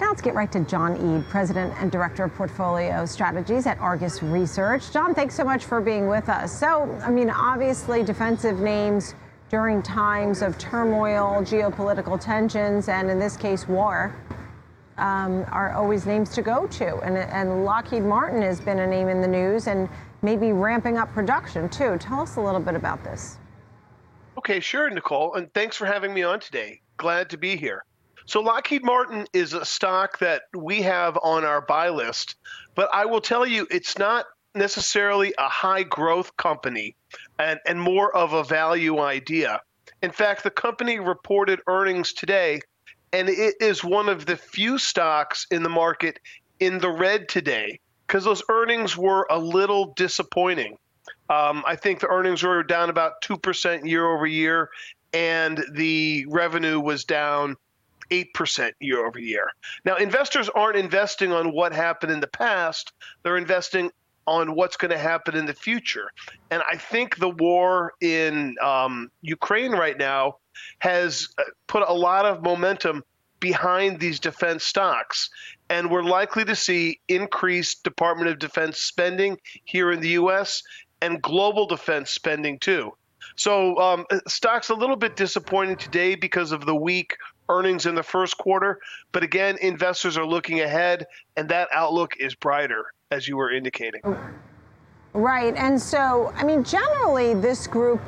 Now let's get right to John Eade, President and Director of Portfolio Strategies at Argus Research. John, thanks so much for being with us. So, I mean, obviously, defensive names during times of turmoil, geopolitical tensions, and in this case, war, um, are always names to go to. And, and Lockheed Martin has been a name in the news and maybe ramping up production too. Tell us a little bit about this. Okay, sure, Nicole. And thanks for having me on today. Glad to be here. So Lockheed Martin is a stock that we have on our buy list, but I will tell you it's not necessarily a high growth company and, and more of a value idea. In fact, the company reported earnings today, and it is one of the few stocks in the market in the red today because those earnings were a little disappointing. Um, I think the earnings were down about 2% year over year, and the revenue was down 8% year over year. Now, investors aren't investing on what happened in the past, they're investing on what's going to happen in the future. And I think the war in um, Ukraine right now has uh, put a lot of momentum behind these defense stocks. And we're likely to see increased Department of Defense spending here in the U.S. and global defense spending too. So um, stocks a little bit disappointing today because of the weak earnings in the first quarter. But again, investors are looking ahead, and that outlook is brighter, as you were indicating. Right. And so, I mean, generally, this group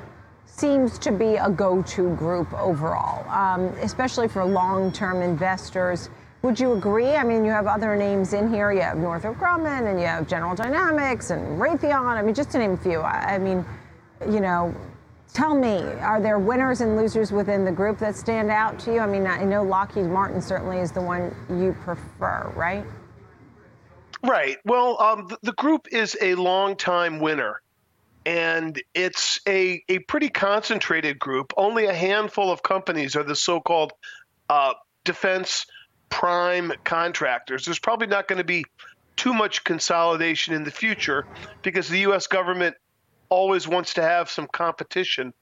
seems to be a go to group overall, um, especially for long term investors. Would you agree? I mean, you have other names in here. You have Northrop Grumman and you have General Dynamics and Raytheon. I mean, just to name a few. I, I mean, you know, Tell me, are there winners and losers within the group that stand out to you? I mean, I know Lockheed Martin certainly is the one you prefer, right? Right. Well, um, the, the, group is a long-time winner, and it's a, a pretty concentrated group. Only a handful of companies are the so-called uh, defense prime contractors. There's probably not going to be too much consolidation in the future because the U.S. government always wants to have some competition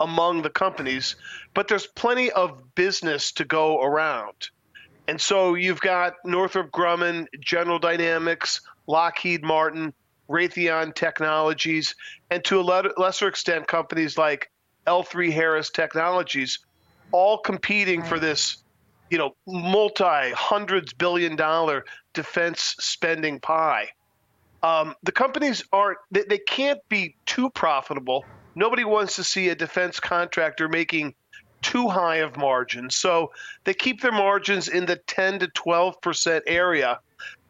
among the companies, but there's plenty of business to go around. And so you've got Northrop Grumman, General Dynamics, Lockheed Martin, Raytheon Technologies, and to a lesser extent, companies like L3 Harris Technologies, all competing right. for this, you know, multi hundreds billion dollar defense spending pie. Um, the companies aren't they, they can't be too profitable. Nobody wants to see a defense contractor making too high of margins. So they keep their margins in the 10 to 12% area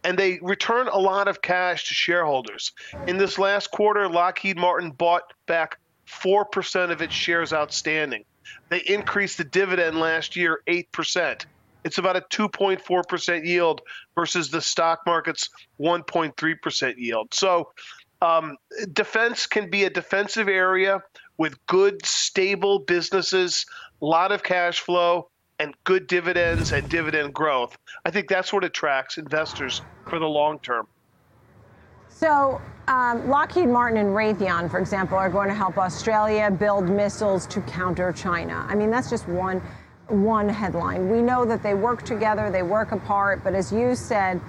and they return a lot of cash to shareholders. In this last quarter, Lockheed Martin bought back 4% of its shares outstanding. They increased the dividend last year 8%. It's about a 2.4% yield versus the stock market's 1.3% yield. So, um, defense can be a defensive area with good, stable businesses, a lot of cash flow, and good dividends and dividend growth. I think that's what attracts investors for the long term. So, um, Lockheed Martin and Raytheon, for example, are going to help Australia build missiles to counter China. I mean, that's just one one headline. We know that they work together, they work apart, but as you said,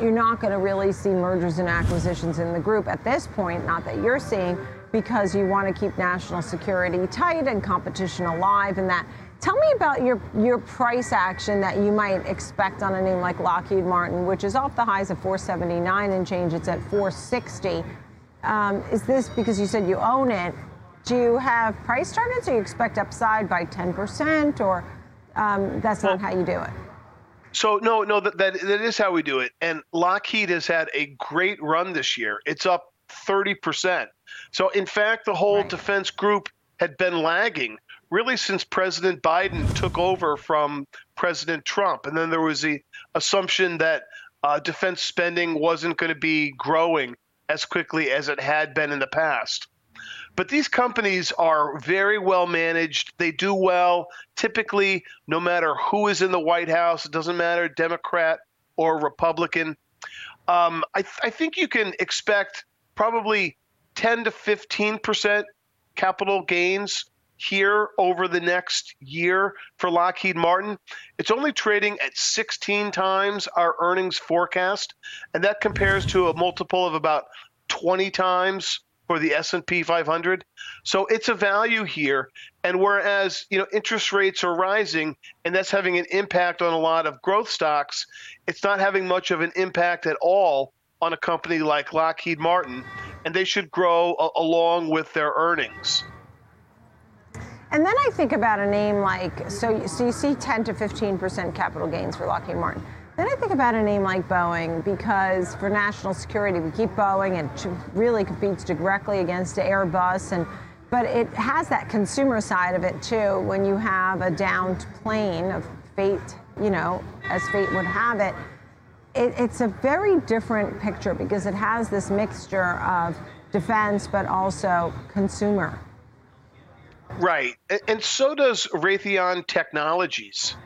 you're not going to really see mergers and acquisitions in the group at this point, not that you're seeing, because you want to keep national security tight and competition alive and that. Tell me about your, your price action that you might expect on a name like Lockheed Martin, which is off the highs of 479 and change. It's at 460. Um, is this because you said you own it? Do you have price targets or you expect upside by 10% or um, that's not how you do it. So no, no, that, that that is how we do it. And Lockheed has had a great run this year. It's up 30%. So in fact, the whole right. defense group had been lagging really since President Biden took over from President Trump. And then there was the assumption that uh, defense spending wasn't going to be growing as quickly as it had been in the past. But these companies are very well managed. They do well. Typically, no matter who is in the White House, it doesn't matter, Democrat or Republican. Um, I, th- I think you can expect probably 10 to 15 percent capital gains here over the next year for Lockheed Martin. It's only trading at 16 times our earnings forecast, and that compares to a multiple of about 20 times for the S&P 500. So it's a value here. And whereas, you know, interest rates are rising and that's having an impact on a lot of growth stocks, it's not having much of an impact at all on a company like Lockheed Martin, and they should grow a- along with their earnings. And then I think about a name like so. So you see 10 to 15 percent capital gains for Lockheed Martin. Then I think about a name like Boeing because for national security, we keep Boeing and it really competes directly against Airbus and. But it has that consumer side of it too. When you have a downed plane of fate, you know, as fate would have it, it, it's a very different picture because it has this mixture of defense but also consumer. Right. And so does Raytheon Technologies.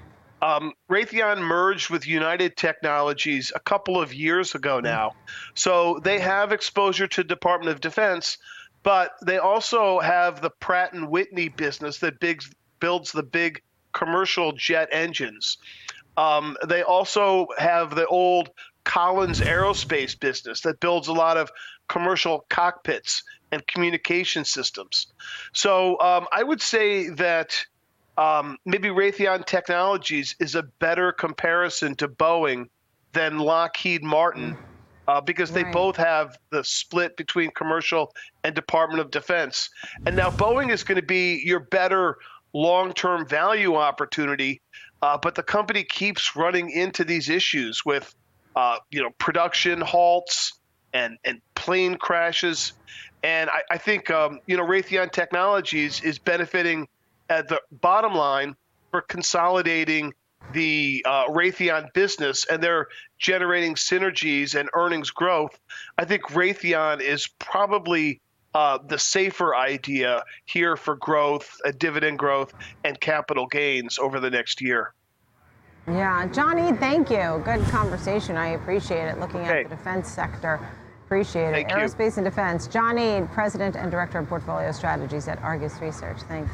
Um, Raytheon merged with United Technologies a couple of years ago now. So they have exposure to Department of Defense, but they also have the Pratt and Whitney business that big, builds the big commercial jet engines. Um, they also have the old Collins Aerospace business that builds a lot of commercial cockpits and communication systems. So um, I would say that um, maybe Raytheon Technologies is a better comparison to Boeing than Lockheed Martin. Uh, because they right. both have the split between commercial and Department of Defense. And now Boeing is going to be your better long term value opportunity uh, but the company keeps running into these issues with, uh, you know, production halts and and plane crashes, and I, I think um, you know Raytheon Technologies is benefiting at the bottom line for consolidating the uh, Raytheon business and they're generating synergies and earnings growth. I think Raytheon is probably uh, the safer idea here for growth, uh, dividend growth, and capital gains over the next year. Yeah, Johnny, thank you. Good conversation. I appreciate it. Looking at the defense sector. Appreciate it. Thank Aerospace you. and Defense. John Eade, President and Director of Portfolio Strategies at Argus Research. Thanks.